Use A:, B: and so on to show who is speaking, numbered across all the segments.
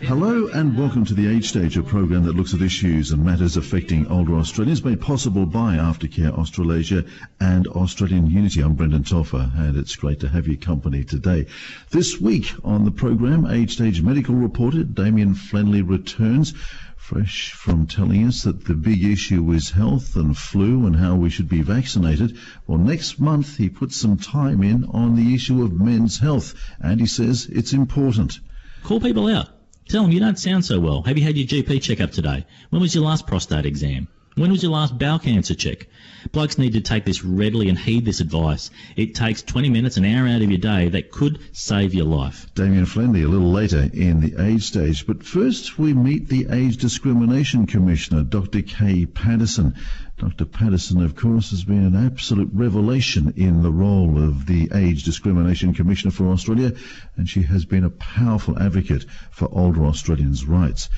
A: Hello and welcome to the Age Stage, a program that looks at issues and matters affecting older Australians, made possible by Aftercare Australasia and Australian Unity. I'm Brendan Telfer, and it's great to have your company today. This week on the program, Age Stage medical reporter Damien Flenley returns fresh from telling us that the big issue is health and flu and how we should be vaccinated. Well, next month he puts some time in on the issue of men's health, and he says it's important.
B: Call people out. Tell them you don't sound so well. Have you had your GP checkup today? When was your last prostate exam? When was your last bowel cancer check? Blokes need to take this readily and heed this advice. It takes 20 minutes, an hour out of your day that could save your life.
A: Damien Flenley a little later in the age stage. But first we meet the Age Discrimination Commissioner, Dr. Kay Patterson. Dr. Patterson, of course, has been an absolute revelation in the role of the Age Discrimination Commissioner for Australia, and she has been a powerful advocate for older Australians' rights.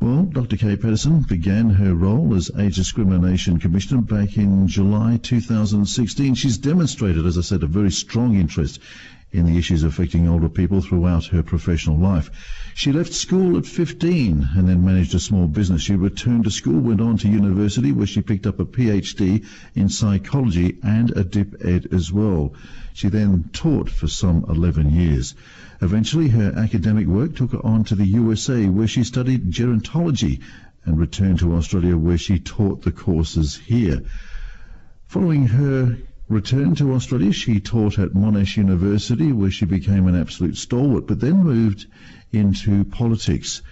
A: Well, Dr. Kay Patterson began her role as Age Discrimination Commissioner back in July 2016. She's demonstrated, as I said, a very strong interest in the issues affecting older people throughout her professional life. She left school at 15 and then managed a small business. She returned to school, went on to university where she picked up a PhD in psychology and a dip ed as well. She then taught for some 11 years. Eventually, her academic work took her on to the USA where she studied gerontology and returned to Australia where she taught the courses here. Following her return to Australia, she taught at Monash University where she became an absolute stalwart, but then moved into politics.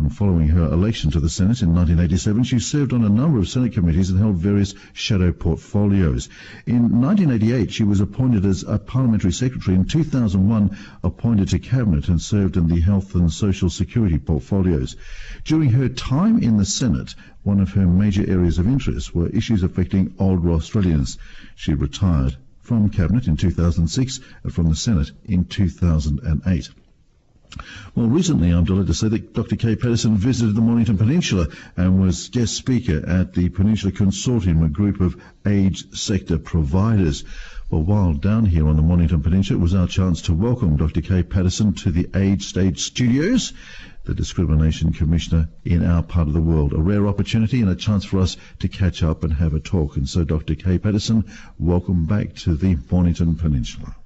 A: And following her election to the Senate in 1987, she served on a number of Senate committees and held various shadow portfolios. In 1988, she was appointed as a parliamentary secretary. In 2001, appointed to cabinet and served in the health and social security portfolios. During her time in the Senate, one of her major areas of interest were issues affecting older Australians. She retired from cabinet in 2006 and from the Senate in 2008. Well, recently I'm delighted to say that Dr. Kay Patterson visited the Mornington Peninsula and was guest speaker at the Peninsula Consortium, a group of age sector providers. Well, while down here on the Mornington Peninsula, it was our chance to welcome Dr. Kay Patterson to the Age Stage Studios, the Discrimination Commissioner in our part of the world. A rare opportunity and a chance for us to catch up and have a talk. And so, Dr. Kay Patterson, welcome back to the Mornington Peninsula.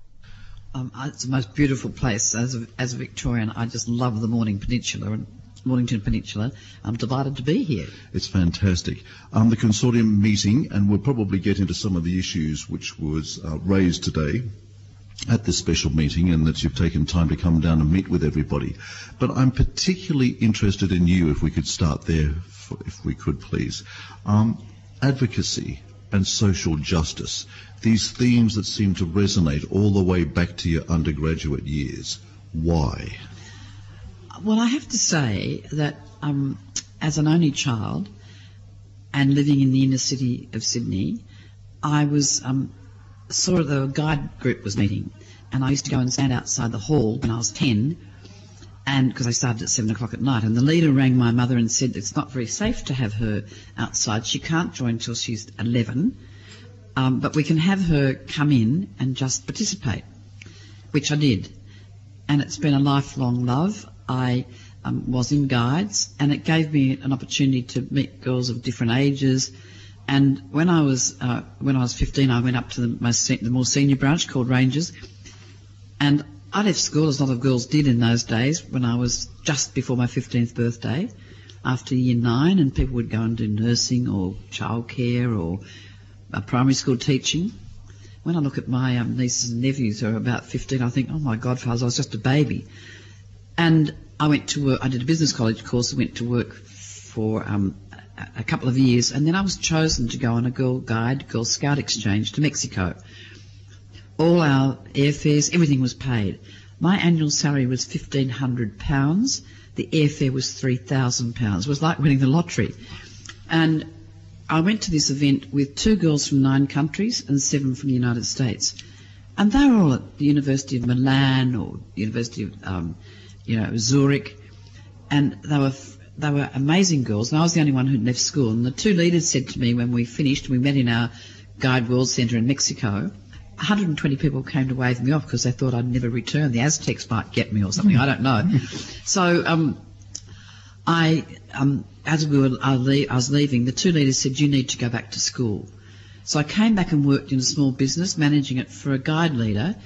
C: Um, it's the most beautiful place. As a, as a Victorian, I just love the Morning Peninsula and Mornington Peninsula. I'm delighted to be here.
A: It's fantastic. Um, the consortium meeting, and we'll probably get into some of the issues which was uh, raised today at this special meeting and that you've taken time to come down and meet with everybody. But I'm particularly interested in you, if we could start there, if we could please. Um, advocacy and social justice, these themes that seem to resonate all the way back to your undergraduate years. Why?
C: Well, I have to say that um, as an only child and living in the inner city of Sydney, I was um, saw the guide group was meeting, and I used to go and stand outside the hall when I was ten and because I started at seven o'clock at night, and the leader rang my mother and said it's not very safe to have her outside. She can't join till she's eleven, um, but we can have her come in and just participate, which I did, and it's been a lifelong love. I um, was in guides, and it gave me an opportunity to meet girls of different ages. And when I was uh, when I was 15, I went up to the, most, the more senior branch called Rangers, and I left school as a lot of girls did in those days when I was just before my 15th birthday after year nine and people would go and do nursing or childcare or uh, primary school teaching. When I look at my um, nieces and nephews who are about 15, I think, oh my God, I was just a baby. And I went to work, I did a business college course and went to work for um, a couple of years and then I was chosen to go on a Girl Guide, Girl Scout exchange to Mexico all our airfares, everything was paid. My annual salary was fifteen hundred pounds. The airfare was three thousand pounds. It was like winning the lottery. And I went to this event with two girls from nine countries and seven from the United States. And they were all at the University of Milan or University of, um, you know, Zurich. And they were, they were amazing girls. And I was the only one who'd left school. And the two leaders said to me when we finished, we met in our Guide World Centre in Mexico, 120 people came to wave me off because they thought I'd never return. The Aztecs might get me or something. I don't know. so um, I, um, as we were, I, le- I was leaving, the two leaders said, you need to go back to school. So I came back and worked in a small business, managing it for a guide leader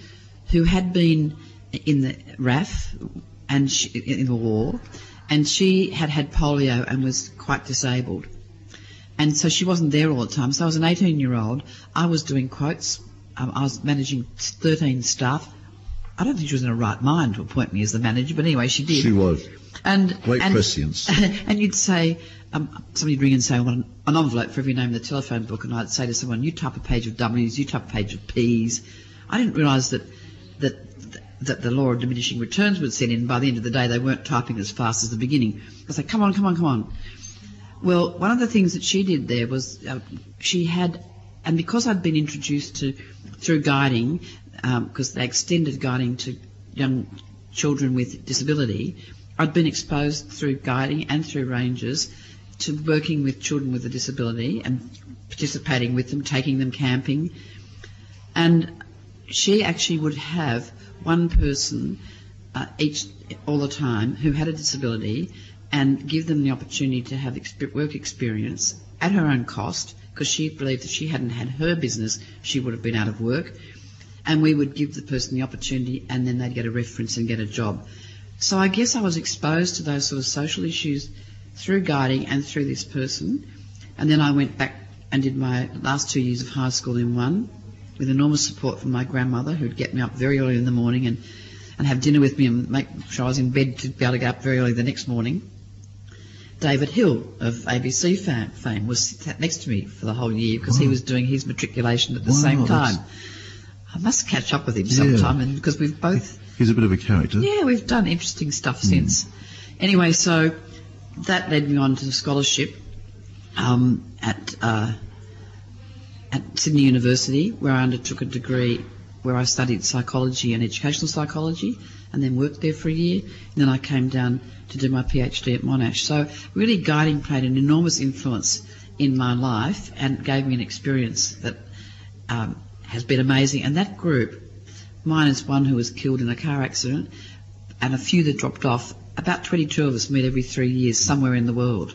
C: who had been in the RAF and she, in the war, and she had had polio and was quite disabled. And so she wasn't there all the time. So I was an 18 year old. I was doing quotes. Um, I was managing 13 staff. I don't think she was in her right mind to appoint me as the manager, but anyway, she did.
A: She was.
C: And
A: Great
C: and,
A: prescience.
C: and you'd say, um, somebody'd ring and say, I want an, an envelope for every name in the telephone book, and I'd say to someone, you type a page of W's, you type a page of P's. I didn't realise that that that the law of diminishing returns would set in. By the end of the day, they weren't typing as fast as the beginning. I say, come on, come on, come on. Well, one of the things that she did there was uh, she had, and because I'd been introduced to through guiding, because they extended guiding to young children with disability, I'd been exposed through guiding and through rangers to working with children with a disability and participating with them, taking them camping. And she actually would have one person uh, each all the time who had a disability and give them the opportunity to have work experience at her own cost because she believed if she hadn't had her business, she would have been out of work. And we would give the person the opportunity and then they'd get a reference and get a job. So I guess I was exposed to those sort of social issues through guiding and through this person. And then I went back and did my last two years of high school in one with enormous support from my grandmother who'd get me up very early in the morning and, and have dinner with me and make sure I was in bed to be able to get up very early the next morning. David Hill of ABC fame, fame was sat next to me for the whole year because he was doing his matriculation at the
A: Wow,
C: same
A: that's-
C: time. I must catch up with him
A: Yeah.
C: sometime because we've both
A: He's a bit of a character.
C: yeah, we've done interesting stuff since. Anyway, so that led me on to scholarship um, at uh, at Sydney University, where I undertook a degree where I studied psychology and educational psychology, and then worked there for a year. And then I came down to do my PhD at Monash. So really, guiding played an enormous influence in my life and gave me an experience that um, has been amazing. And that group Mine is one who was killed in a car accident, and a few that dropped off. About 22 of us meet every three years somewhere in the world.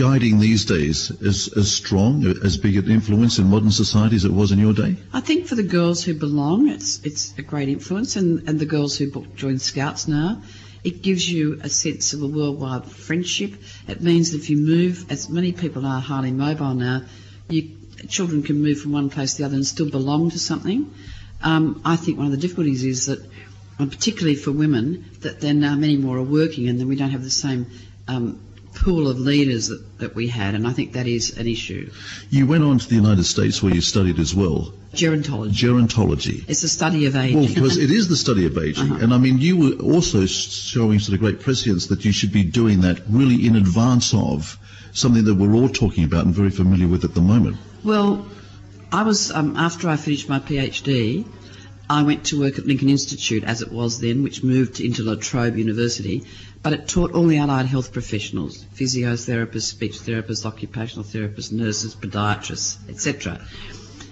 A: Guiding these days is as strong, as big an influence in modern society as it was in your day?
C: I think for the girls who belong, it's it's a great influence, and, and the girls who join Scouts now, it gives you a sense of a worldwide friendship. It means that if you move, as many people are highly mobile now, you children can move from one place to the other and still belong to something. Um, I think one of the difficulties is that, particularly for women, that then now many more are working, and then we don't have the same um, pool of leaders that, that we had, and I think that is an issue.
A: You went on to the United States where you studied as well,
C: Gerontology.
A: gerontology.
C: It's the study of aging.
A: Well, because it is the study of aging.
C: Uh-huh.
A: And I mean, you were also showing sort of great prescience that you should be doing that really in advance of something that we're all talking about and very familiar with at the moment.
C: Well, I was um, after I finished my PhD, I went to work at Lincoln Institute as it was then, which moved into La Trobe University, but it taught all the allied health professionals: physiotherapists, speech therapists, occupational therapists, nurses, podiatrists, etc.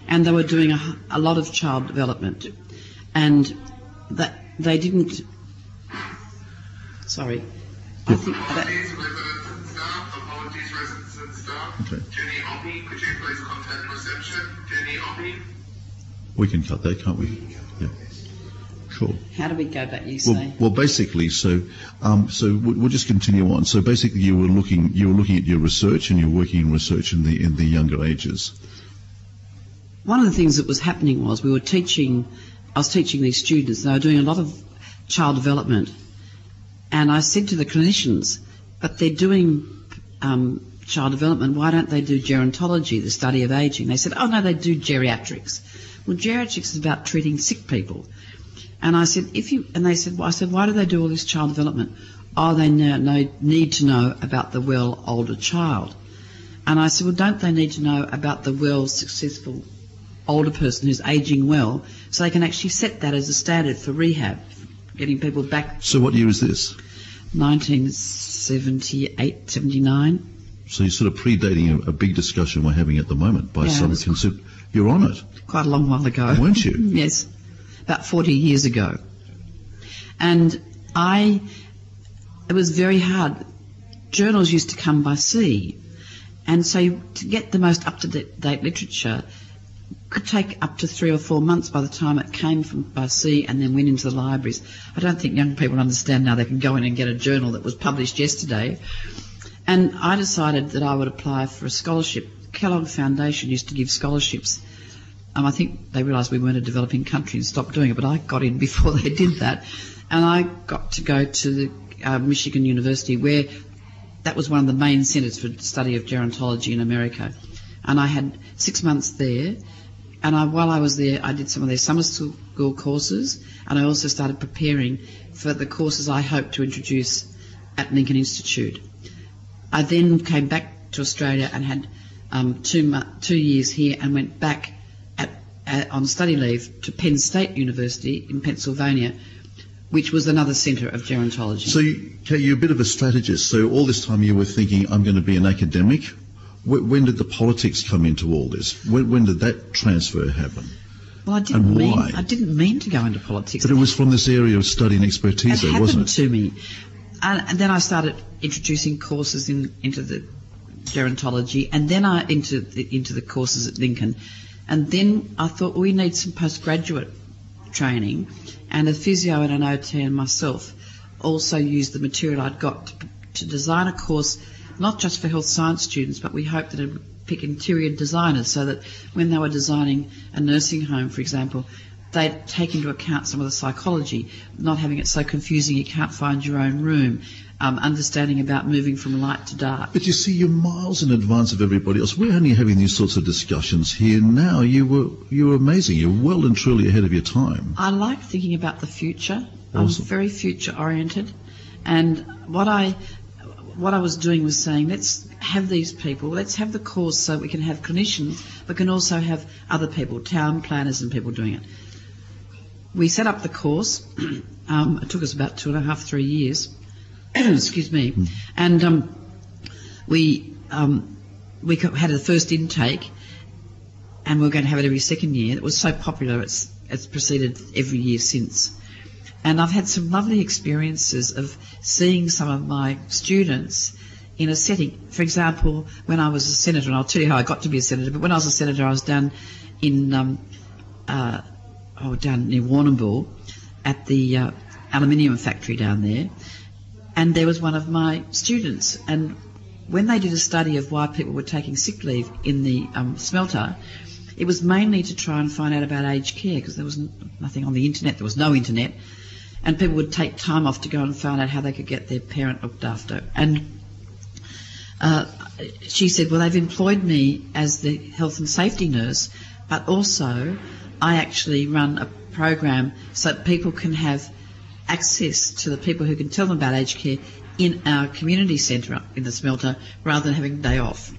C: And they were doing a, a lot of child development, and that they didn't. Sorry, I think that,
D: Apologies, residents and staff. Apologies, residents and staff.
A: Okay.
D: Jenny Oppie, could you please contact reception? Jenny Oppie.
A: We can cut that, can't we? Sure.
C: how do we go back? You say.
A: Well, well, basically, so um, so we- we'll just continue on. So basically, you were looking you were looking at your research and you're working in research in the in the younger ages.
C: one of the things that was happening was we were teaching, I was teaching these students, they were doing a lot of child development. And I said to the clinicians, but they're doing um, child development, why don't they do gerontology, the study of aging? They said, oh no, they do geriatrics. Well, geriatrics is about treating sick people. And I said, if you, and they said, well, I said, why do they do all this child development? Oh, they know, know, need to know about the well older child. And I said, well, don't they need to know about the well successful older person who's aging well so they can actually set that as a standard for rehab, getting people back
A: So what year is this?
C: 1978, 79.
A: So you're sort of predating a, a big discussion we're having at the moment by
C: Yeah,
A: some consider. You're on it,
C: quite a long while ago.
A: weren't you?
C: yes, about 40 years ago. And I, it was very hard journals used to come by sea. And so to get the most up-to-date literature could take up to three or four months by the time it came from by sea and then went into the libraries. I don't think young people understand now they can go in and get a journal that was published yesterday. And I decided that I would apply for a scholarship. Kellogg Foundation used to give scholarships. Um, I think they realised we weren't a developing country and stopped doing it, but I got in before they did that. And I got to go to the uh, Michigan University where that was one of the main centres for study of gerontology in America. And I had six months there and I, while I was there, I did some of their summer school courses, and I also started preparing for the courses I hope to introduce at Lincoln Institute. I then came back to Australia and had um, two, two years here and went back on study leave to Penn State University in Pennsylvania, which was another centre of gerontology.
A: So you, you're a bit of a strategist. So all this time you were thinking, I'm going to be an academic when did the politics come into all this? When, when did that transfer happen?
C: Well, I didn't mean why? I didn't mean to go into politics.
A: But it was from this area of study and expertise,
C: it
A: though, wasn't
C: it? to me, and, and, then I started introducing courses in, into the gerontology, and then I into the, into the courses at Lincoln, and then I thought we need some postgraduate training, and a physio and an OT and myself also used the material I'd got to, to design a course not just for health science students, but we hoped that it would pick interior designers so that when they were designing a nursing home, for example, they'd take into account some of the psychology, not having it so confusing you can't find your own room, um, understanding about moving from light to dark.
A: But you see, you're miles in advance of everybody else. We're only having these sorts of discussions here now. You were you were amazing. You're well and truly ahead of your time.
C: I like thinking about the future. Awesome. I'm very future oriented, and what I what I was doing was saying, let's have these people, let's have the course so we can have clinicians, but can also have other people, town planners and people doing it. We set up the course. um, it took us about two and a half, three years. Excuse me. Mm. And um, we um, we had a first intake, and we are going to have it every second year. It was so popular, it's it's proceeded every year since. And I've had some lovely experiences of seeing some of my students in a setting. For example, when I was a senator, and I'll tell you how I got to be a senator, but when I was a senator, I was down in, um, uh, oh, down near Warrnambool at the uh, aluminium factory down there. And there was one of my students. And when they did a study of why people were taking sick leave in the um, smelter, it was mainly to try and find out about aged care because there was nothing on the internet. There was no internet and people would take time off to go and find out how they could get their parent looked after. And uh, she said, Well, they've employed me as the health and safety nurse, but also I actually run a program so that people can have access to the people who can tell them about aged care in our community centre in the smelter rather than having a day off.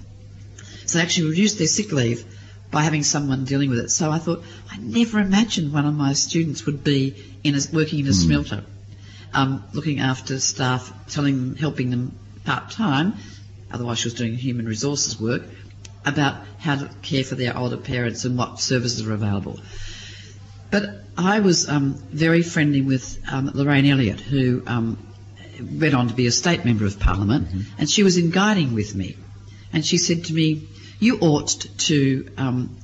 C: So they actually reduced their sick leave by having someone dealing with it. So I thought, I never imagined one of my students would be in a, working in a mm. smelter, um, looking after staff, telling them, helping them part time. Otherwise, she was doing human resources work about how to care for their older parents and what services are available. But I was um, very friendly with um, Lorraine Elliott, who um, went on to be a state member of Parliament, mm-hmm. and she was in guiding with me. And she said to me, You ought to um,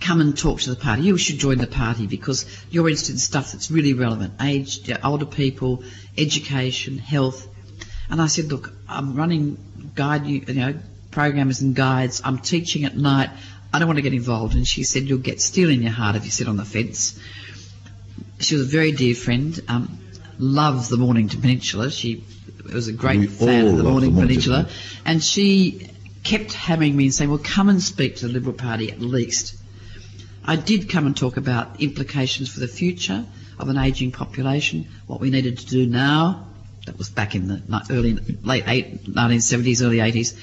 C: come and talk to the party. You should join the party because you're interested in stuff that's really relevant aged, older people, education, health. And I said, look, I'm running guide, you know, programmers and guides. I'm teaching at night. I don't want to get involved. And she said, you'll get steel in your heart if you sit on the fence. She was a very dear friend. Um, loves the Mornington Peninsula. She was a great
A: we
C: fan of the Mornington Peninsula. And she kept hammering me and saying, well, come and speak to the Liberal Party at least. I did come and talk about implications for the future of an ageing population, what we needed to do now. That was back in the early, late 1970s, early 80s.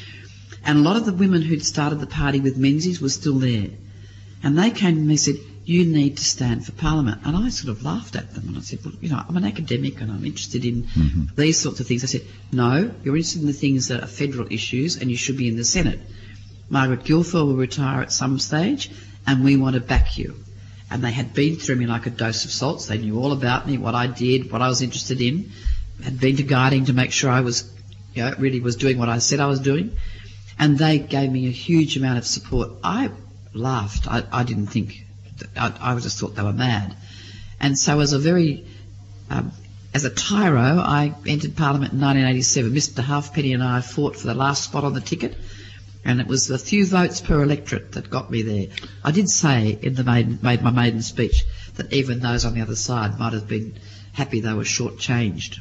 C: And a lot of the women who'd started the party with Menzies were still there. And they came to me and said, you need to stand for Parliament. And I sort of laughed at them and I said, well, you know, I'm an academic and I'm interested in mm-hmm. these sorts of things. I said, no, you're interested in the things that are federal issues and you should be in the Senate. Margaret Guilfoyle will retire at some stage and we want to back you. And they had been through me like a dose of salts. They knew all about me, what I did, what I was interested in, had been to guiding to make sure I was you know, really was doing what I said I was doing. And they gave me a huge amount of support. I laughed. I, I didn't think, I, I just thought they were mad. And so as a very, um, as a tyro, I entered Parliament in 1987. Mr Halfpenny and I fought for the last spot on the ticket, and it was a few votes per electorate that got me there. I did say in the maiden, made my maiden speech that even those on the other side might have been happy they were shortchanged.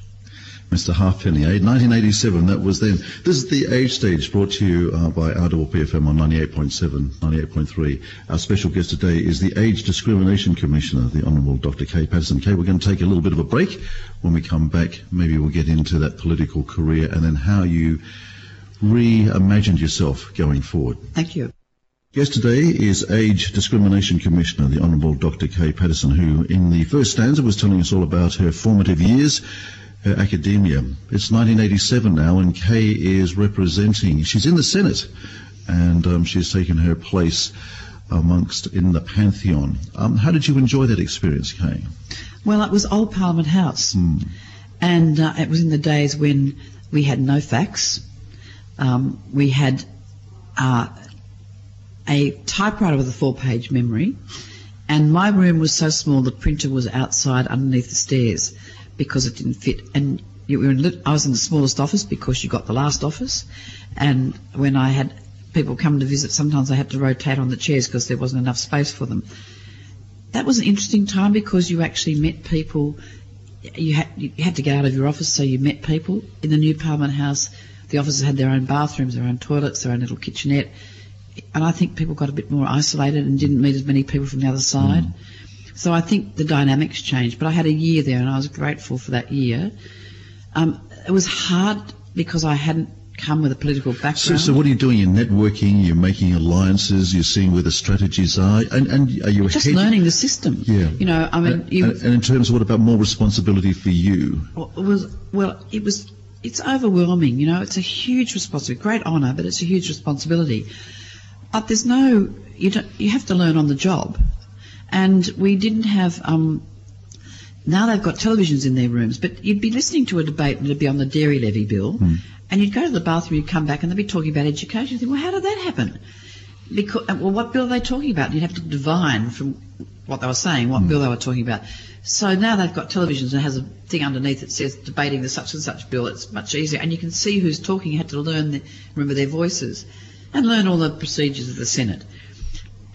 A: Mr. Halfpenny, eh? 1987, that was then. This is the Age Stage brought to you uh, by RPPFM on 98.7, 98.3. Our special guest today is the Age Discrimination Commissioner, the Honourable Dr. Kay Patterson. Kay, we're going to take a little bit of a break. When we come back, maybe we'll get into that political career and then how you reimagined yourself going forward.
C: Thank you.
A: Guest today is Age Discrimination Commissioner, the Honourable Dr. Kay Patterson, who in the first stanza was telling us all about her formative years academia. It's 1987 now, and Kay is representing. She's in the Senate, and um, she's taken her place amongst in the pantheon. Um, how did you enjoy that experience, Kay?
C: Well, it was Old Parliament House, and uh, it was in the days when we had no fax. Um, we had uh, a typewriter with a four-page memory, and my room was so small the printer was outside underneath the stairs because it didn't fit. And you were in, I was in the smallest office because you got the last office. And when I had people come to visit, sometimes I had to rotate on the chairs because there wasn't enough space for them. That was an interesting time because you actually met people. You had you had to get out of your office, so you met people in the new Parliament House. The officers had their own bathrooms, their own toilets, their own little kitchenette, and I think people got a bit more isolated and didn't meet as many people from the other side. Mm. So I think the dynamics changed. But I had a year there, and I was grateful for that year. Um, it was hard because I hadn't come with a political background.
A: So, so what are you doing? You're networking, you're making alliances, you're seeing where the strategies are, and, and are you
C: just learning the system.
A: Yeah.
C: You know, I mean,
A: And,
C: you,
A: and, and in terms of what about more responsibility for you?
C: Well, it was well, it was. It's overwhelming, you know. It's a huge responsibility, great honour, but it's a huge responsibility. But there's no, you don't, you have to learn on the job, and we didn't have. Um, now they've got televisions in their rooms, but you'd be listening to a debate and it'd be on the dairy levy bill, hmm. and you'd go to the bathroom, you'd come back, and they'd be talking about education. You think, well, how did that happen? Because, uh, well, what bill are they talking about? You'd have to divine from what they were saying, what hmm. bill they were talking about. So now they've got televisions and it has a thing underneath that says debating the such and such bill. It's much easier, and you can see who's talking. You had to learn, the, remember their voices, and learn all the procedures of the Senate.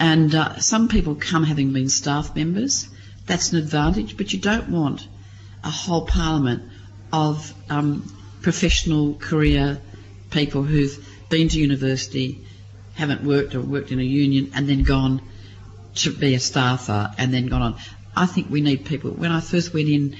C: And uh, some people come having been staff members. That's an advantage, but you don't want a whole parliament of um, professional career people who've been to university, haven't worked or worked in a union, and then gone to be a staffer and then gone on. I think we need people. When I first went in,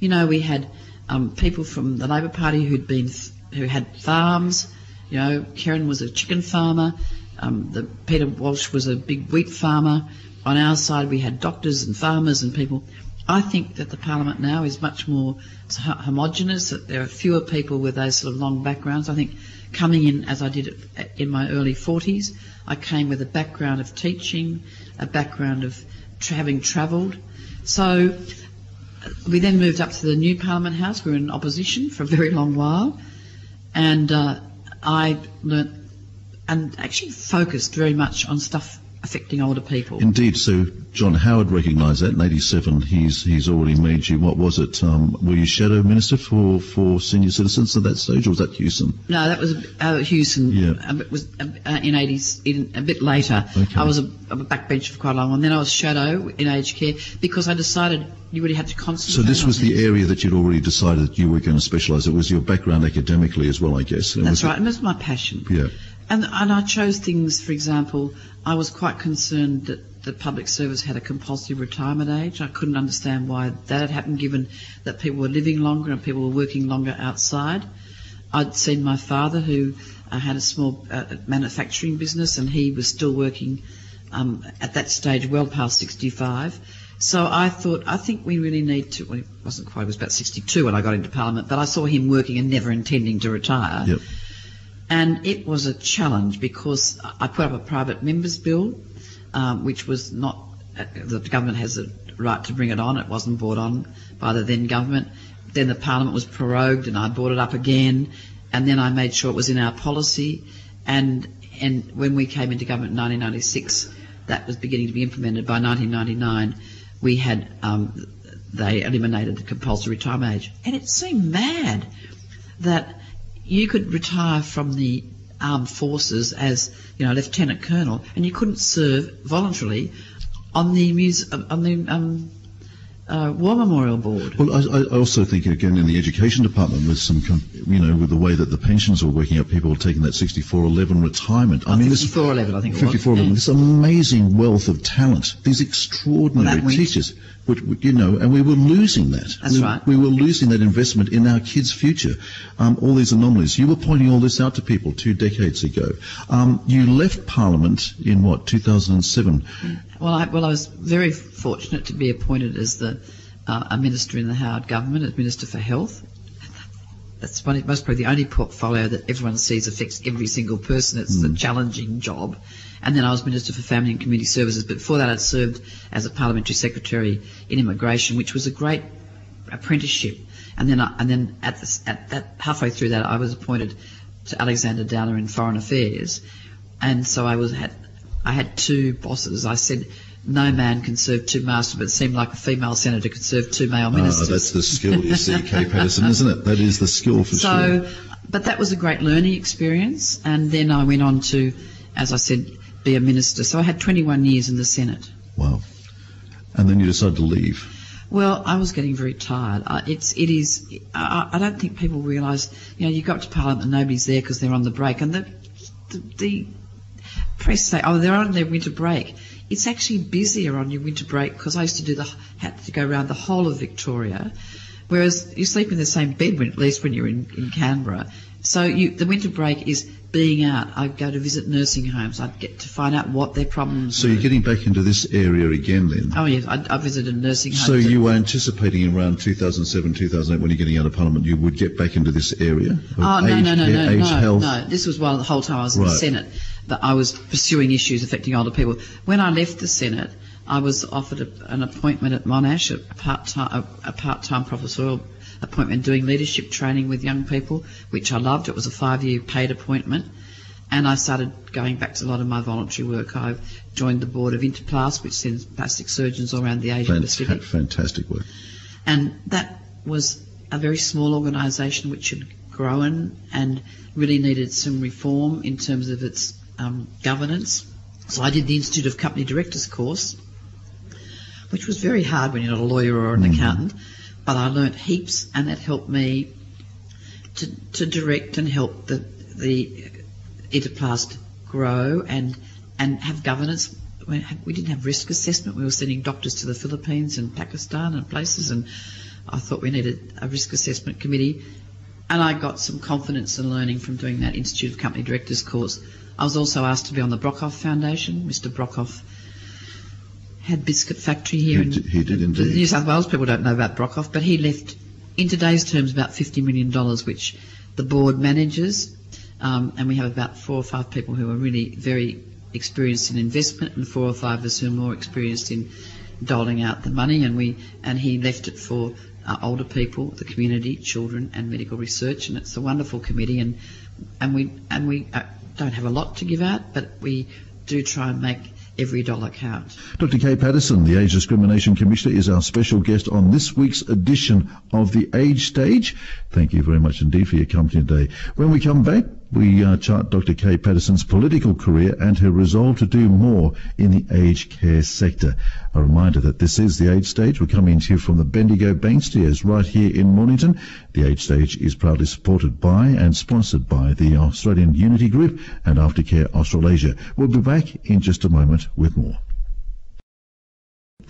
C: you know, we had um, people from the Labor Party who'd been who had farms. You know, Kerin was a chicken farmer. Um, the, Peter Walsh was a big wheat farmer. On our side, we had doctors and farmers and people. I think that the Parliament now is much more homogenous. That there are fewer people with those sort of long backgrounds. I think coming in as I did in my early 40s, I came with a background of teaching, a background of tra- having travelled. So we then moved up to the new Parliament House. We were in opposition for a very long while, and uh, I learnt and actually focused very much on stuff affecting older people.
A: Indeed. So John Howard recognised that in '87. He's he's already made you. What was it? Um, were you shadow minister for, for senior citizens at that stage, or was that Hewson?
C: No, that was uh, Hewson.
A: Yeah.
C: Um, it was uh, in 80s, in, a bit later.
A: Okay.
C: I was a, a backbencher for quite a long while. And then I was shadow in aged care because I decided you really had to concentrate
A: So this was the area that you'd already decided that you were going to specialise. It was your background academically as well, I guess. It
C: That's
A: was-
C: right, and that's my passion.
A: Yeah.
C: And, and I chose things, for example, I was quite concerned that the public service had a compulsory retirement age. I couldn't understand why that had happened given that people were living longer and people were working longer outside. I'd seen my father who uh, had a small uh, manufacturing business and he was still working um, at that stage well past 65. So I thought, I think we really need to, well, he wasn't quite, he was about 62 when I got into Parliament, but I saw him working and never intending to retire.
A: Yep.
C: And it was a challenge because I put up a private members bill, um, which was not, uh, the government has a right to bring it on. It wasn't brought on by the then government. Then the parliament was prorogued and I brought it up again. and then I made sure it was in our policy. And and when we came into government in 1996, that was beginning to be implemented. By 1999, we had um, they eliminated the compulsory retirement age, and it seemed mad that you could retire from the armed forces as you know lieutenant colonel, and you couldn't serve voluntarily on the muse- on the um, uh, War Memorial Board.
A: Well, I, I also think again in the education department with some, com- you know, with the way that the pensions were working out, people were taking that 6411 retirement. I mean, this
C: 5411, I think it was.
A: 5411, this amazing wealth of talent, these extraordinary
C: Well,
A: teachers, which, you know, and we were losing that.
C: That's
A: we,
C: right.
A: We were losing that investment in our kids' future. Um, all these anomalies. You were pointing all this out to people two decades ago. Um, you left Parliament in what 2007.
C: Well, I, well, I was very fortunate to be appointed as the uh, a minister in the Howard government, as Minister for Health. That's one, most probably the only portfolio that everyone sees affects every single person. It's a challenging job. And then I was Minister for Family and Community Services. But before that, I'd served as a parliamentary secretary in immigration, which was a great apprenticeship. And then, I, and then at, this, at that halfway through that, I was appointed to Alexander Downer in Foreign Affairs, and so I was had I had two bosses. I said no man can serve two masters, but it seemed like a female senator could serve two male
A: Ah,
C: ministers.
A: that's the skill, you see, Kay Patterson, isn't it? That is the skill for sure.
C: So, but that was a great learning experience, and then I went on to, as I said, be a minister. So I had 21 years in the Senate.
A: Wow. And then you decided to leave.
C: Well, I was getting very tired. I, it's, it is. I, I don't think people realise. You know, you go up to Parliament and nobody's there because they're on the break, and the, the the press say, "Oh, they're on their winter break." It's actually busier on your winter break because I used to do the had to go around the whole of Victoria, whereas you sleep in the same bed when, at least when you're in, in Canberra. So you, the winter break is being out. I'd go to visit nursing homes. I'd get to find out what their problems.
A: So
C: were.
A: you're getting back into this area again then?
C: Oh yes, I, I visited nursing homes.
A: So you were anticipating around 2007, 2008, when you're getting out of Parliament, you would get back into this area? of
C: oh, age,
A: no
C: no no
A: care,
C: no no
A: health?
C: no! This was while the whole time I was in the Senate that I was pursuing issues affecting older people. When I left the Senate, I was offered a, an appointment at Monash, a part-time a, a part-time professorial appointment doing leadership training with young people, which I loved. It was a five-year paid appointment, and I started going back to a lot of my voluntary work. I've joined the board of Interplast, which sends plastic surgeons all around the Asia
A: Fant-
C: Pacific.
A: fantastic work.
C: And that was a very small organisation which had grown and really needed some reform in terms of its um, governance. So I did the Institute of Company Directors course, which was very hard when you're not a lawyer or an accountant, but I learnt heaps and it helped me to, to direct and help the, the Interplast grow and, and have governance. We we didn't have risk assessment. We were sending doctors to the Philippines and Pakistan and places, and I thought we needed a risk assessment committee. And I got some confidence and learning from doing that Institute of Company Directors course. I was also asked to be on the Brockhoff Foundation. Mr. Brockhoff had biscuit factory here
A: He
C: in
A: he did indeed.
C: New South Wales. People don't know about Brockhoff, but he left in today's terms about $50 million, which the board manages. Um, and we have about four or five people who are really very experienced in investment, and four or five of us who are more experienced in doling out the money. And we and he left it for uh, older people, the community, children, and medical research. And it's a wonderful committee. And and we and we uh, don't have a lot to give out, but we do try and make every dollar count.
A: Dr. Kay Patterson, the Age Discrimination Commissioner, is our special guest on this week's edition of the Age Stage. Thank you very much indeed for your company today. When we come back, we uh, chart Dr. Kay Patterson's political career and her resolve to do more in the aged care sector. A reminder that this is the Age Stage. We're coming to you from the Bendigo Bank Studios right here in Mornington. The Age Stage is proudly supported by and sponsored by the Australian Unity Group and Aftercare Australasia. We'll be back in just a moment with more.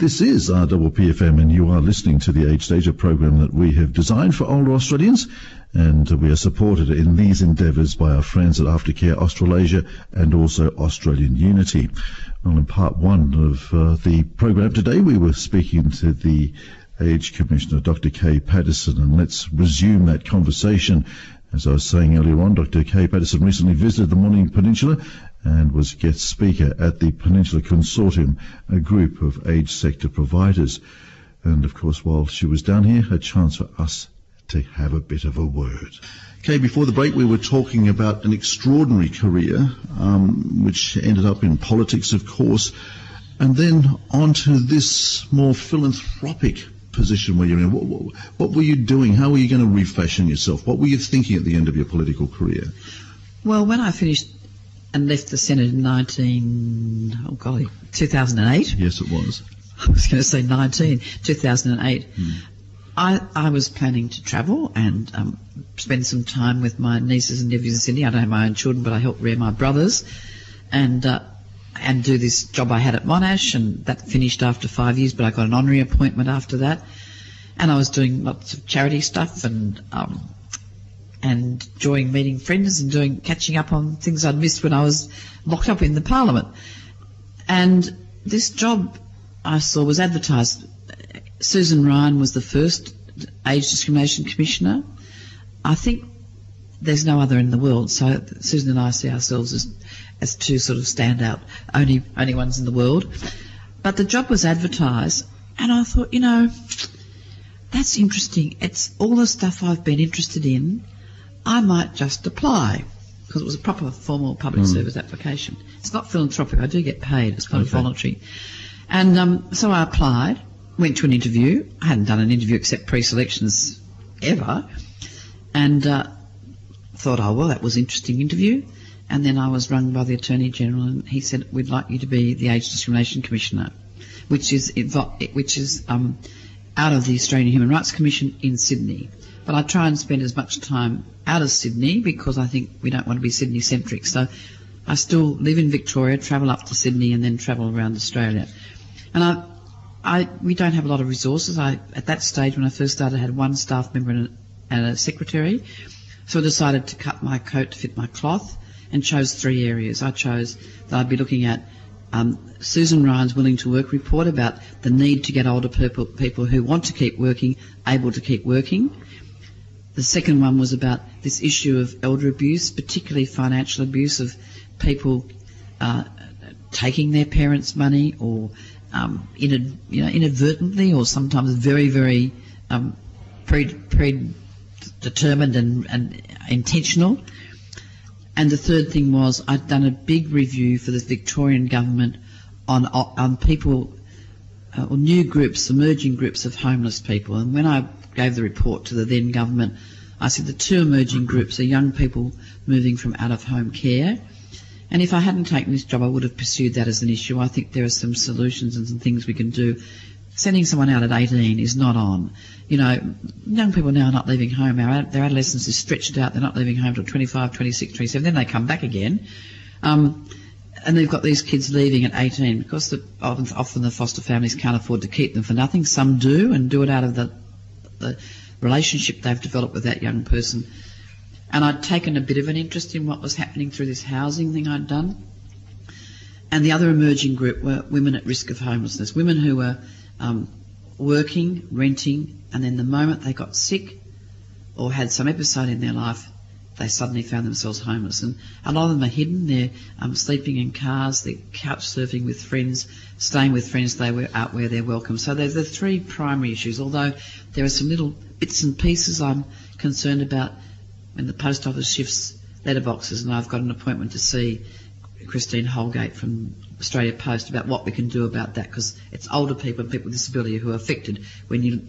A: This is RPPFM and you are listening to the Age Stage, a program that we have designed for older Australians and we are supported in these endeavours by our friends at Aftercare Australasia and also Australian Unity. Well, in part one of uh, the program today we were speaking to the Age Commissioner, Dr. Kay Patterson, and let's resume that conversation. As I was saying earlier on, Dr. Kay Patterson recently visited the Morning Peninsula and was guest speaker at the Peninsula Consortium, a group of age sector providers. And of course, while she was down here, a chance for us to have a bit of a word. Okay, before the break, we were talking about an extraordinary career, um, which ended up in politics, of course, and then onto this more philanthropic position where you're in. What, what, what were you doing? How were you going to refashion yourself? What were you thinking at the end of your political career?
C: Well, when I finished and left the Senate in 19, oh golly, 2008,
A: Yes, it was.
C: I was going to say 19, 2008.
A: Hmm.
C: I, I was planning to travel and um, spend some time with my nieces and nephews in Sydney. I don't have my own children, but I help rear my brothers, and uh, and do this job I had at Monash, and that finished after five years. But I got an honorary appointment after that, and I was doing lots of charity stuff and um, and enjoying meeting friends and doing catching up on things I'd missed when I was locked up in the Parliament. And this job I saw was advertised. Susan Ryan was the first age discrimination commissioner. I think there's no other in the world. So Susan and I see ourselves as as two sort of standout only only ones in the world. But the job was advertised, and I thought, you know, that's interesting. It's all the stuff I've been interested in. I might just apply because it was a proper formal public service application. It's not philanthropic. I do get paid. It's kind of
A: Okay.
C: voluntary. And um, so I applied, went to an interview. I hadn't done an interview except pre-selections ever, and uh, thought, oh well, that was an interesting interview. And then I was rung by the Attorney General, and he said, "We'd like you to be the Age Discrimination Commissioner, which is which is um, out of the Australian Human Rights Commission in Sydney." But I try and spend as much time out of Sydney because I think we don't want to be Sydney centric. So I still live in Victoria, travel up to Sydney, and then travel around Australia. And I, I, we don't have a lot of resources. I, at that stage when I first started, I had one staff member and a, and a secretary. So I decided to cut my coat to fit my cloth and chose three areas. I chose that I'd be looking at um, Susan Ryan's Willing to Work report about the need to get older people, people who want to keep working able to keep working. The second one was about this issue of elder abuse, particularly financial abuse of people uh, taking their parents' money or um, in, you know, inadvertently or sometimes very, very um, predetermined and, and intentional. And the third thing was I'd done a big review for the Victorian government on on people uh, or new groups, emerging groups of homeless people. And when I gave the report to the then government, I said the two emerging groups are young people moving from out of home care. And if I hadn't taken this job, I would have pursued that as an issue. I think there are some solutions and some things we can do. Sending someone out at 18 is not on. You know, young people now are not leaving home. Our, their adolescence is stretched out. They're not leaving home till 25, 26, 27. Then they come back again. Um, and they've got these kids leaving at 18 because the, often, often the foster families can't afford to keep them for nothing. Some do and do it out of the, the relationship they've developed with that young person. And I'd taken a bit of an interest in what was happening through this housing thing I'd done. And the other emerging group were women at risk of homelessness, women who were um, working, renting, and then the moment they got sick or had some episode in their life, they suddenly found themselves homeless. And a lot of them are hidden. They're um, sleeping in cars, they're couch surfing with friends, staying with friends they were out where they're welcome. So there's the three primary issues, although there are some little bits and pieces I'm concerned about when the post office shifts letterboxes and I've got an appointment to see Christine Holgate from Australia Post about what we can do about that because it's older people and people with disability who are affected when you,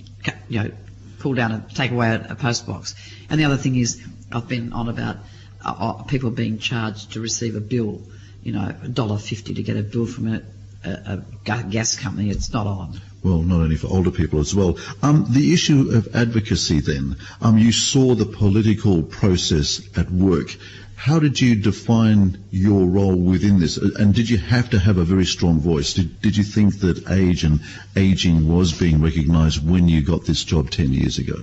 C: you know, pull down and take away a, a post box. And the other thing is I've been on about uh, uh, people being charged to receive a bill, you know, a dollar fifty to get a bill from a, a, a gas company. It's not on.
A: Well, not only for older people as well. Um, the issue of advocacy then, um, you saw the political process at work. How did you define your role within this? Uh, And did you have to have a very strong voice? Did, did you think that age and aging was being recognised when you got this job 10 years ago?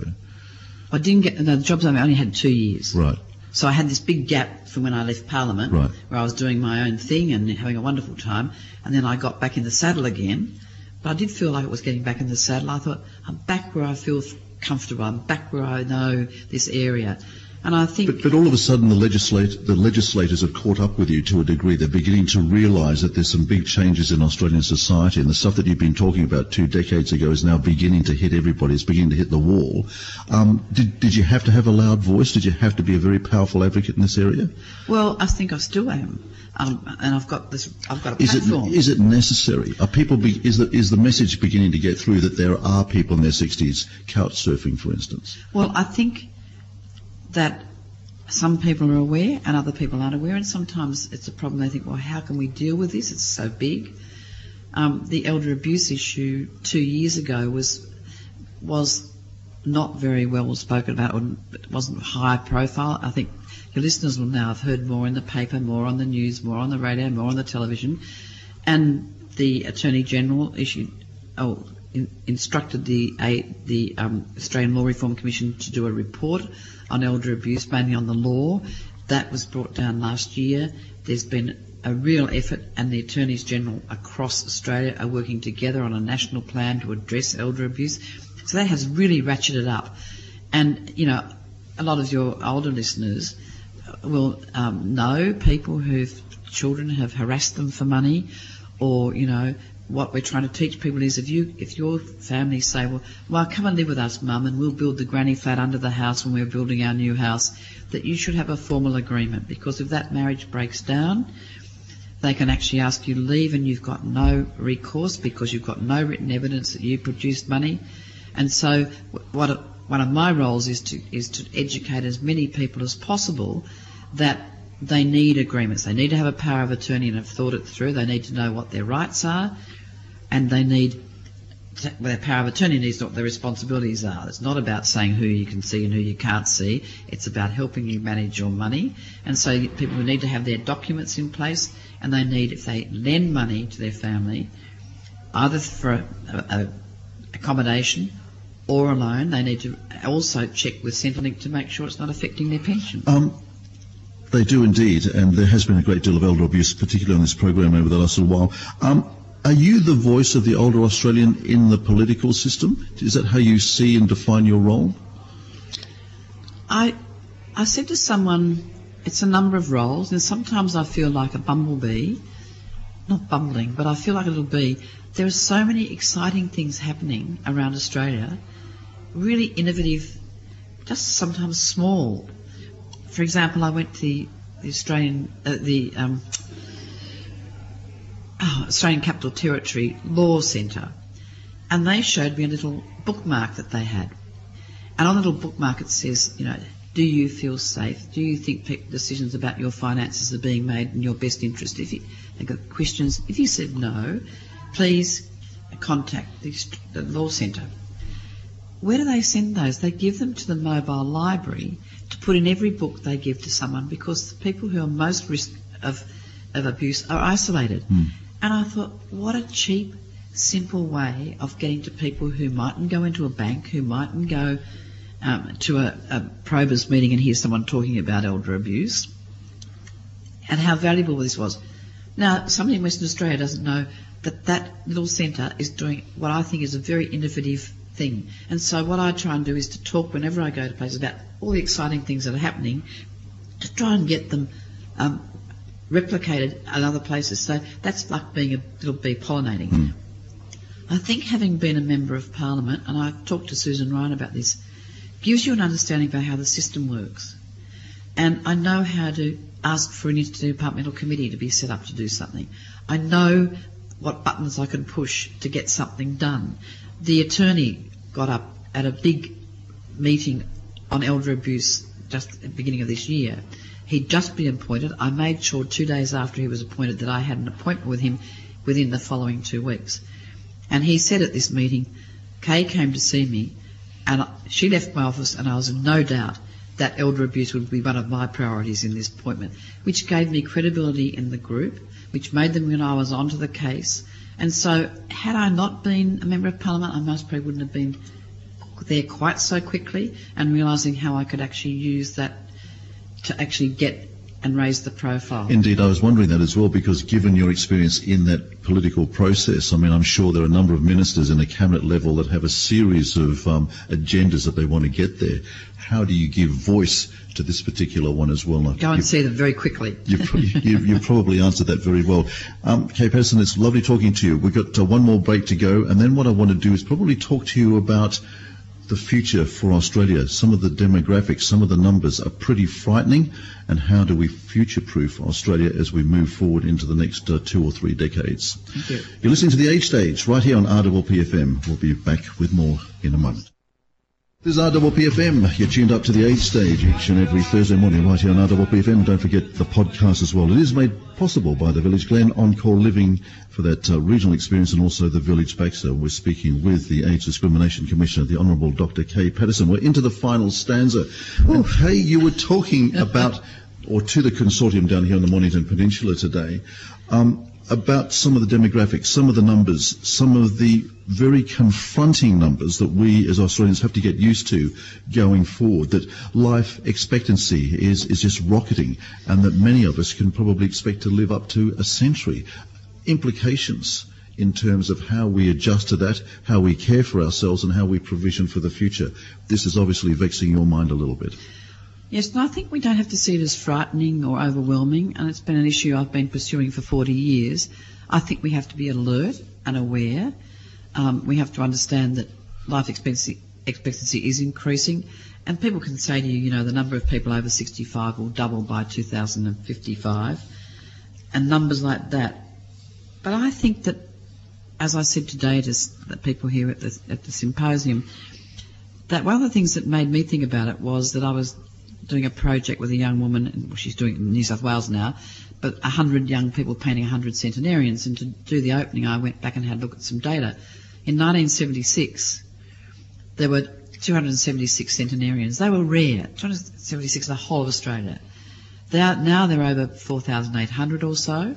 C: I didn't get no, the jobs. I only had two years.
A: Right.
C: So I had this big gap from when I left Parliament,
A: Right.
C: where I was doing my own thing and having a wonderful time, and then I got back in the saddle again. But I did feel like it was getting back in the saddle. I thought I'm back where I feel comfortable. I'm back where I know this area, And I think
A: But, but all of a sudden, the, legislate, the legislators have caught up with you to a degree. They're beginning to realise that there's some big changes in Australian society, and the stuff that you've been talking about two decades ago is now beginning to hit everybody. It's beginning to hit the wall. Um, did, did you have to have a loud voice? Did you have to be a very powerful advocate in this area?
C: Well, I think I still am, um, and I've got this. I've got a
A: Is it,
C: platform.
A: is it necessary? Are people be, is, the, is the message beginning to get through that there are people in their 60s couch surfing, for instance?
C: well, I think that some people are aware and other people aren't aware, and sometimes it's a problem. They think, well, how can we deal with this? It's so big. Um, the elder abuse issue two years ago was was not very well spoken about, or it wasn't high profile. I think your listeners will now have heard more in the paper, more on the news, more on the radio, more on the television, and the Attorney General issued, oh, in, instructed the a, the um, Australian Law Reform Commission to do a report on elder abuse, mainly on the law. That was brought down last year. There's been a real effort, and the Attorneys General across Australia are working together on a national plan to address elder abuse. So that has really ratcheted up. And, you know, a lot of your older listeners will um, know people whose children have harassed them for money, or, you know, what we're trying to teach people is if you, if your family say, well, well, come and live with us, mum, and we'll build the granny flat under the house when we're building our new house, that you should have a formal agreement because if that marriage breaks down, they can actually ask you to leave and you've got no recourse because you've got no written evidence that you produced money. And so, what one of my roles is to is to educate as many people as possible that they need agreements. They need to have a power of attorney and have thought it through. They need to know what their rights are, and they need their power of attorney needs what their responsibilities are. It's not about saying who you can see and who you can't see. It's about helping you manage your money. And so people need to have their documents in place, and they need, if they lend money to their family, either for a, a accommodation or a loan, they need to also check with Centrelink to make sure it's not affecting their pension.
A: Um, they do indeed, and there has been a great deal of elder abuse, particularly on this program over the last little while. Um, are you the voice of the older Australian in the political system? Is that how you see and define your role?
C: I, I said to someone, it's a number of roles, and sometimes I feel like a bumblebee, not bumbling, but I feel like a little bee. There are so many exciting things happening around Australia, really innovative, just sometimes small. For example, I went to the, the Australian, uh, the um, Uh, Australian Capital Territory Law Centre, and they showed me a little bookmark that they had. And on the little bookmark it says, you know, do you feel safe? Do you think decisions about your finances are being made in your best interest? If you, they've got questions. If you said no, please contact the, the law centre. Where do they send those? They give them to the mobile library to put in every book they give to someone because the people who are most risk of, of abuse are isolated. Hmm. And I thought, what a cheap, simple way of getting to people who mightn't go into a bank, who mightn't go um, to a, a Probus meeting and hear someone talking about elder abuse, and how valuable this was. Now, somebody in Western Australia doesn't know that that little centre is doing what I think is a very innovative thing. And so what I try and do is to talk whenever I go to places about all the exciting things that are happening, to try and get them um, replicated in other places. So that's like being a little bee pollinating. Hmm. I think having been a member of Parliament, and I've talked to Susan Ryan about this, gives you an understanding about how the system works. And I know how to ask for an interdepartmental committee to be set up to do something. I know what buttons I can push to get something done. The attorney got up at a big meeting on elder abuse just at the beginning of this year. He'd just been appointed. I made sure two days after he was appointed that I had an appointment with him within the following two weeks. And he said at this meeting, Kay came to see me, and she left my office, and I was in no doubt that elder abuse would be one of my priorities in this appointment, which gave me credibility in the group, which made them when I was onto the case. And so, had I not been a member of parliament, I most probably wouldn't have been there quite so quickly, and realising how I could actually use that to actually get and raise the profile.
A: Indeed, I was wondering that as well because given your experience in that political process, I mean, I'm sure there are a number of ministers in a cabinet level that have a series of um, agendas that they want to get there. How do you give voice to this particular one as well?
C: Go and see them very quickly.
A: you, you, you probably answered that very well. Um, Kay Patterson, it's lovely talking to you. We've got uh, one more break to go, and then what I want to do is probably talk to you about the future for Australia. Some of the demographics, some of the numbers are pretty frightening, and how do we future-proof Australia as we move forward into the next uh, two or three decades?
C: You.
A: You're listening to The Age Stage right here on RPPFM. We'll be back with more in a moment. This is RPPFM. You're tuned up to the age stage each and every Thursday morning right here on RPPFM. Don't forget the podcast as well. It is made possible by the Village Glen On-Call Living for that uh, regional experience and also the Village Baxter. We're speaking with the Age Discrimination Commissioner, the Honourable Dr. Kay Patterson. We're into the final stanza. And Kay, you were talking about, or to the consortium down here on the Mornington Peninsula today, um, about some of the demographics, some of the numbers, some of the very confronting numbers that we as Australians have to get used to going forward, that life expectancy is, is just rocketing and that many of us can probably expect to live up to a century. Implications in terms of how we adjust to that, how we care for ourselves and how we provision for the future. This is obviously vexing your mind a little bit.
C: Yes, and I think we don't have to see it as frightening or overwhelming, and it's been an issue I've been pursuing for 40 years. I think we have to be alert and aware. Um, we have to understand that life expectancy, expectancy is increasing, and people can say to you, you know, the number of people over 65 will double by 2055, and numbers like that. But I think that, as I said today to the people here at the, at the symposium, that one of the things that made me think about it was that I was doing a project with a young woman, and she's doing it in New South Wales now, but 100 young people painting 100 centenarians. And to do the opening, I went back and had a look at some data. In 1976, there were 276 centenarians. They were rare, 276 in the whole of Australia. Are, now they're over 4,800 or so.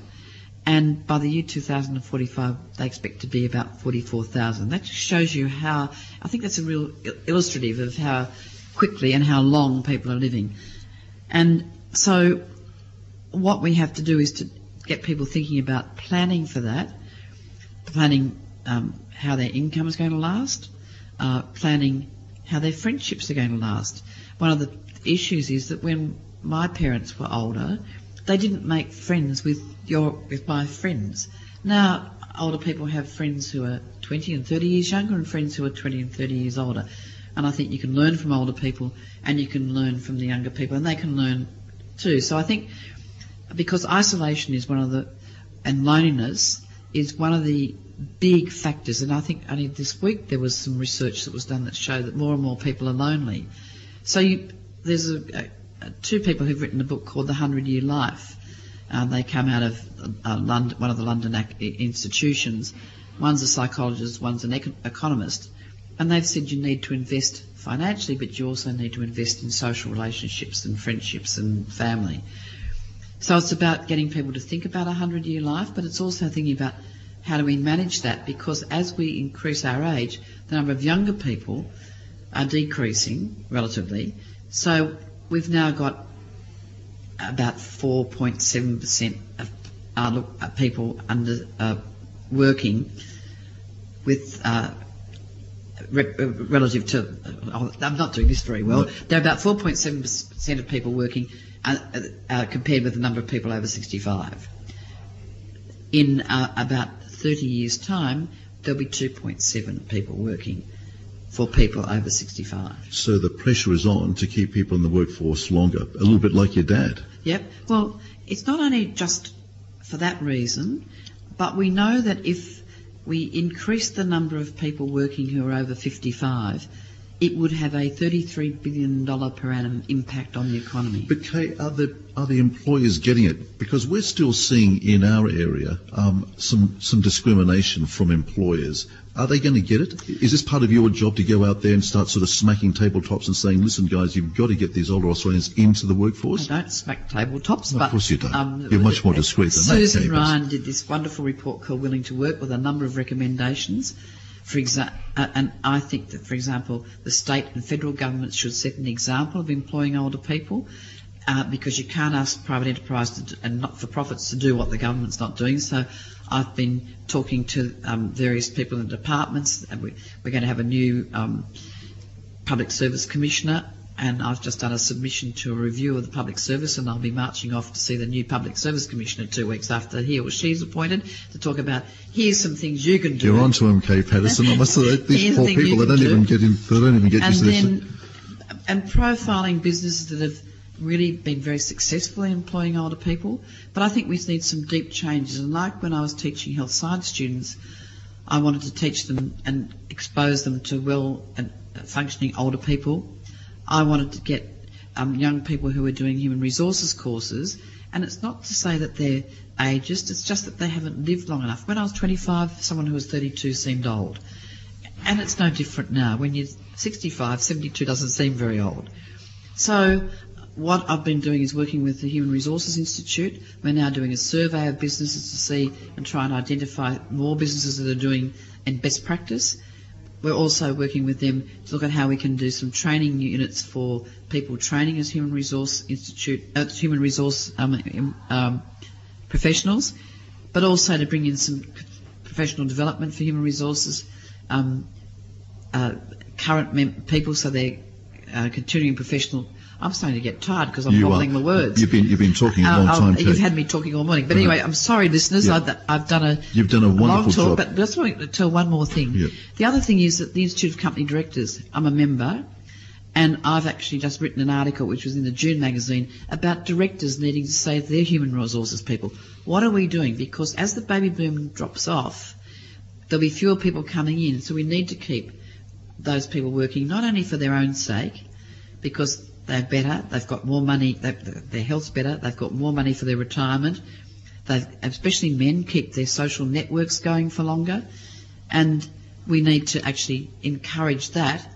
C: And by the year 2045, they expect to be about 44,000. That just shows you how, I think that's a real illustrative of how quickly and how long people are living. And so, what we have to do is to get people thinking about planning for that, planning um, how their income is going to last, uh, planning how their friendships are going to last. One of the issues is that when my parents were older, they didn't make friends with your with my friends. Now, older people have friends who are 20 and 30 years younger and friends who are 20 and 30 years older. And I think you can learn from older people and you can learn from the younger people and they can learn too. So I think because isolation is one of the, and loneliness is one of the big factors. And I think only this week there was some research that was done that showed that more and more people are lonely. So you, there's a, a, two people who've written a book called The Hundred Year Life. Uh, they come out of uh, London, one of the London ac- institutions. One's a psychologist, one's an econ- economist, and they've said you need to invest financially, but you also need to invest in social relationships and friendships and family. So it's about getting people to think about a hundred year life, but it's also thinking about how do we manage that because as we increase our age, the number of younger people are decreasing relatively. So we've now got about 4.7% of uh, people under uh, working with uh, relative to. Uh, I'm not doing this very well. There are about 4.7% of people working uh, uh, compared with the number of people over 65. In uh, about 30 years' time, there'll be 2.7 people working for people over 65.
A: So the pressure is on to keep people in the workforce longer, a little bit like your dad.
C: Yep. Well, it's not only just for that reason, but we know that if we increase the number of people working who are over 55, it would have a $33 billion per annum impact on the economy.
A: But Kay, are the are the employers getting it? Because we're still seeing in our area um, some some discrimination from employers. Are they going to get it? Is this part of your job to go out there and start sort of smacking tabletops and saying, "Listen, guys, you've got to get these older Australians into the workforce"?
C: I don't smack tabletops,
A: Of
C: but
A: course you don't.
C: um,
A: You're much more discreet than that,
C: Susan Ryan did this wonderful report called "Willing to Work" with a number of recommendations. For exa- uh, and I think that, for example, the state and federal governments should set an example of employing older people. uh, because you can't ask private enterprise to and not-for-profits to do what the government's not doing. So I've been talking to um, various people in the departments. And we, we're going to have a new um, public service commissioner, and I've just done a submission to a review of the public service, and I'll be marching off to see the new public service commissioner two weeks after he or she's appointed to talk about here's some things you can do.
A: You're on to him, Kay Patterson. I must say, these poor people they don't
C: do.
A: even get in, they don't even get
C: and
A: used to this.
C: then and profiling businesses that have really been very successful in employing older people. But I think we need some deep changes. And like when I was teaching health science students, I wanted to teach them and expose them to well functioning older people. I wanted to get um, young people who are doing human resources courses. And it's not to say that they're ageist, it's just that they haven't lived long enough. When I was 25, someone who was 32 seemed old. And it's no different now. When you're 65, 72 doesn't seem very old. So what I've been doing is working with the Human Resources Institute. We're now doing a survey of businesses to see and try and identify more businesses that are doing and best practice. We're also working with them to look at how we can do some training units for people training as Human Resource Institute, uh, Human Resource um, um, um, professionals, but also to bring in some professional development for human resources um, uh, current people, so they're uh, continuing professional. I'm starting to get tired because I'm
A: You
C: wobbling the words.
A: You've been, you've been talking a
C: Uh,
A: long
C: I'll-
A: time,
C: you've had me talking all morning. But anyway, I'm sorry, listeners.
A: Yeah.
C: I've, I've done a
A: You've done a
C: long
A: wonderful
C: talk,
A: job.
C: but just want to tell one more thing.
A: Yeah.
C: The other thing is that the Institute of Company Directors, I'm a member, and I've actually just written an article which was in the June magazine about directors needing to save their human resources people. What are we doing? Because as the baby boom drops off, there'll be fewer people coming in, so we need to keep those people working not only for their own sake, because they're better, they've got more money, their health's better, they've got more money for their retirement, they especially men keep their social networks going for longer, and we need to actually encourage that.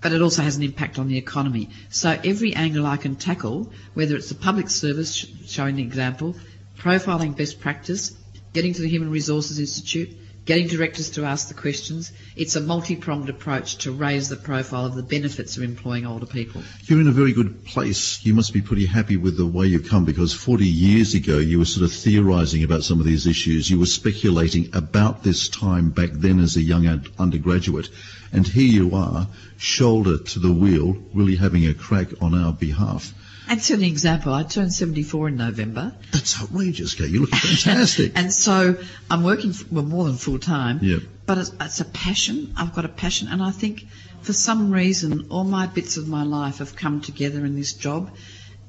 C: But it also has an impact on the economy. So every angle I can tackle, whether it's the public service sh- showing the example, profiling best practice, getting to the Human Resources Institute, getting directors to ask the questions, it's a multi-pronged approach to raise the profile of the benefits of employing older people.
A: You're in a very good place. You must be pretty happy with the way you've come because 40 years ago you were sort of theorising about some of these issues. You were speculating about this time back then as a young un- undergraduate. And here you are, shoulder to the wheel, really having a crack on our behalf.
C: And so an example, I turned 74 in November.
A: That's outrageous, Kate. You look fantastic.
C: and so I'm working f- well, more than full time.
A: Yeah.
C: But it's, it's a passion. I've got a passion, and I think for some reason all my bits of my life have come together in this job,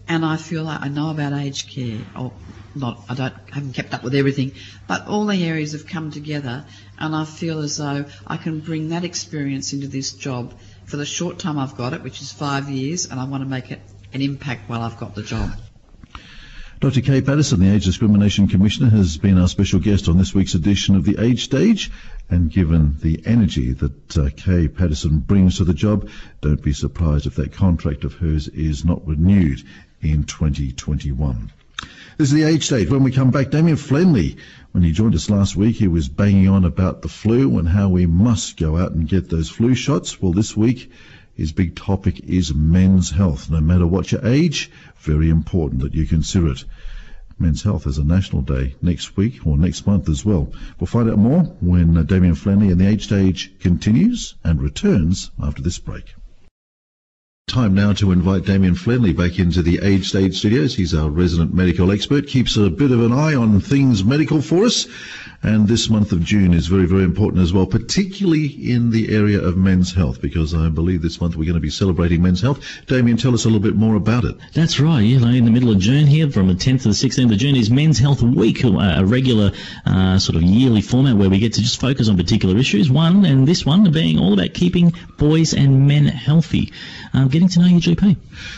C: and I feel like I know about aged care. Or not, I don't haven't kept up with everything, but all the areas have come together, and I feel as though I can bring that experience into this job for the short time I've got it, which is five years, and I want to make it an impact while I've got the job.
A: Dr. Kay Patterson, the Age Discrimination Commissioner, has been our special guest on this week's edition of the Age Stage. And given the energy that uh, Kay Patterson brings to the job, don't be surprised if that contract of hers is not renewed in 2021. This is the Age Stage. When we come back, Damien Flenley, when he joined us last week, he was banging on about the flu and how we must go out and get those flu shots. Well, this week, his big topic is men's health. No matter what your age, very important that you consider it. Men's Health is a national day next week or next month as well. We'll find out more when uh, Damien Flanley and the Age Stage continues and returns after this break. Time now to invite Damien Flenley back into the Age Stage studios. He's our resident medical expert, keeps a bit of an eye on things medical for us. And this month of June is very, very important as well, particularly in the area of men's health, because I believe this month we're going to be celebrating men's health. Damien, tell us a little bit more about it.
B: That's right. You know, in the middle of June here, from the 10th to the 16th of June, is Men's Health Week, uh, a regular uh, sort of yearly format where we get to just focus on particular issues. One, and this one being all about keeping boys and men healthy. Um, getting to know your GP.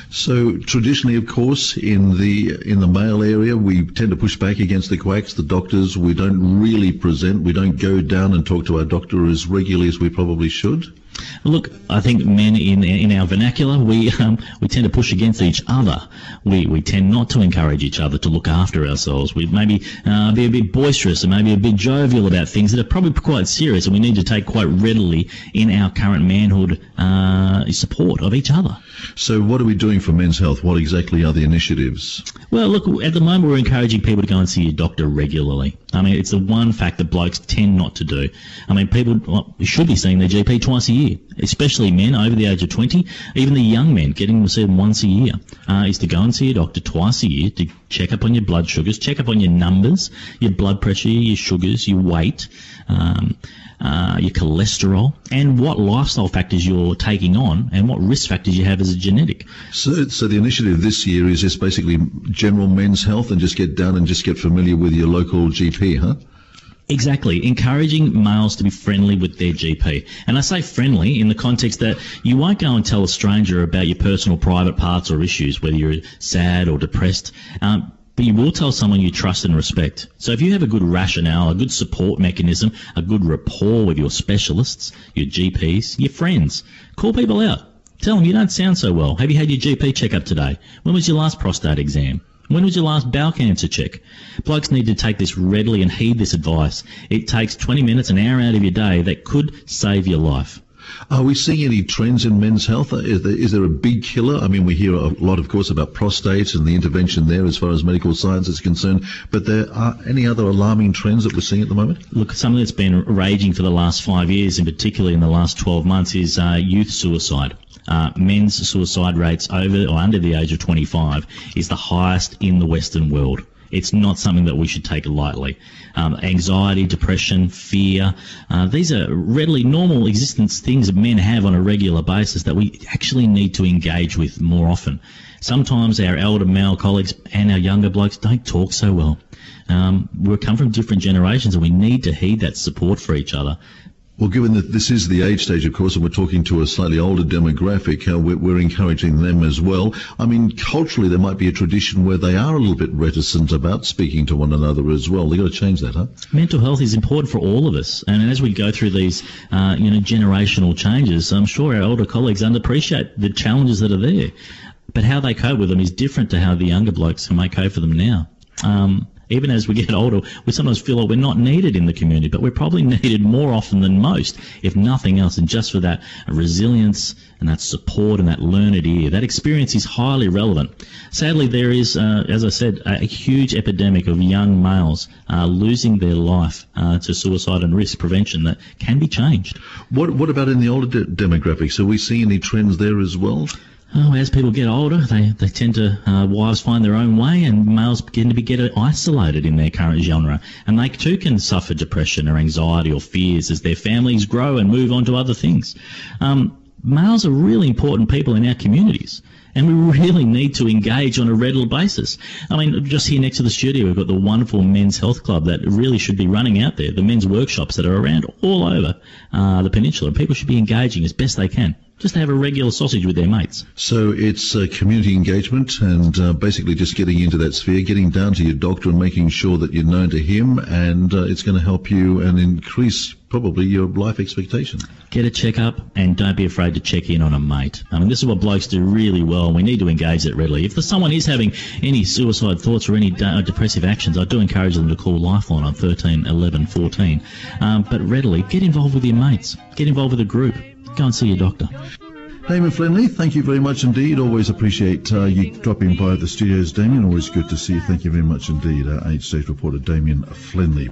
A: So traditionally, of course, in the in the male area, we tend to push back against the quacks, the doctors. We don't really present. We don't go down and talk to our doctor as regularly as we probably should.
B: Look, I think men in in our vernacular, we um, we tend to push against each other. We we tend not to encourage each other to look after ourselves. We maybe uh, be a bit boisterous and maybe a bit jovial about things that are probably quite serious, and we need to take quite readily in our current manhood uh, support of each other.
A: So, what are we doing for men's health? What exactly are the initiatives?
B: Well, look, at the moment we're encouraging people to go and see a doctor regularly. I mean, it's the one fact that blokes tend not to do. I mean, people should be seeing their GP twice a year, especially men over the age of 20. Even the young men getting them once a year uh, is to go and see your doctor twice a year to check up on your blood sugars, check up on your numbers, your blood pressure, your sugars, your weight. Um, uh, your cholesterol, and what lifestyle factors you're taking on, and what risk factors you have as a genetic.
A: So, so the initiative this year is just basically general men's health, and just get down and just get familiar with your local GP, huh?
B: Exactly, encouraging males to be friendly with their GP. And I say friendly in the context that you won't go and tell a stranger about your personal private parts or issues, whether you're sad or depressed. Um, but you will tell someone you trust and respect. So if you have a good rationale, a good support mechanism, a good rapport with your specialists, your GPs, your friends, call people out. Tell them you don't sound so well. Have you had your GP checkup today? When was your last prostate exam? When was your last bowel cancer check? Blokes need to take this readily and heed this advice. It takes 20 minutes, an hour out of your day that could save your life.
A: Are we seeing any trends in men's health? Is there, is there a big killer? I mean, we hear a lot, of course, about prostate and the intervention there as far as medical science is concerned, but there are any other alarming trends that we're seeing at the moment?
B: Look, something that's been raging for the last five years, and particularly in the last 12 months, is uh, youth suicide. Uh, men's suicide rates over or under the age of 25 is the highest in the Western world. It's not something that we should take lightly. Um, anxiety, depression, fear, uh, these are readily normal existence things that men have on a regular basis that we actually need to engage with more often. Sometimes our elder male colleagues and our younger blokes don't talk so well. Um, we come from different generations and we need to heed that support for each other.
A: Well, given that this is the age stage, of course, and we're talking to a slightly older demographic, uh, we're, we're, encouraging them as well. I mean, culturally, there might be a tradition where they are a little bit reticent about speaking to one another as well. They've got to change that, huh?
B: Mental health is important for all of us, and as we go through these, uh, you know, generational changes, I'm sure our older colleagues underappreciate the challenges that are there. But how they cope with them is different to how the younger blokes may cope for them now. Um, even as we get older, we sometimes feel like we're not needed in the community, but we're probably needed more often than most, if nothing else. And just for that resilience and that support and that learned ear, that experience is highly relevant. Sadly, there is, uh, as I said, a, huge epidemic of young males uh, losing their life uh, to suicide and risk prevention that can be changed.
A: What, what about in the older de- demographics? Are we seeing any trends there as well?
B: Oh, as people get older, they, they tend to, uh, wives find their own way and males begin to be, get isolated in their current genre. And they too can suffer depression or anxiety or fears as their families grow and move on to other things. Um, males are really important people in our communities. And we really need to engage on a regular basis. I mean, just here next to the studio, we've got the wonderful Men's Health Club that really should be running out there, the men's workshops that are around all over uh, the peninsula. People should be engaging as best they can just to have a regular sausage with their mates.
A: So it's uh, community engagement and uh, basically just getting into that sphere, getting down to your doctor and making sure that you're known to him, and uh, it's going to help you and increase probably your life expectation.
B: Get a checkup and don't be afraid to check in on a mate. I mean, this is what blokes do really well, and we need to engage it readily. If someone is having any suicide thoughts or any uh, depressive actions, I do encourage them to call Lifeline on 13 11 14. Um, but readily, get involved with your mates, get involved with a group and see your doctor.
A: Damien Flinley, thank you very much indeed. Always appreciate uh, you dropping by the studios, Damien. Always good to see you. Thank you very much indeed. Uh, Age Stage reporter Damien Flinley.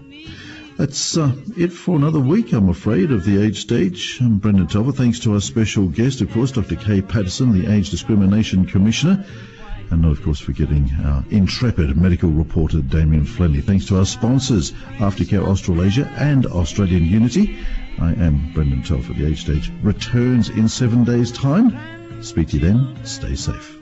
A: That's uh, it for another week, I'm afraid, of the Age Stage. I'm Brendan Telfer. Thanks to our special guest, of course, Dr. Kay Patterson, the Age Discrimination Commissioner. And not, of course, forgetting our intrepid medical reporter, Damien Flinley. Thanks to our sponsors, Aftercare Australasia and Australian Unity. I am Brendan Telfer. The Age Stage returns in seven days' time. Speak to you then. Stay safe.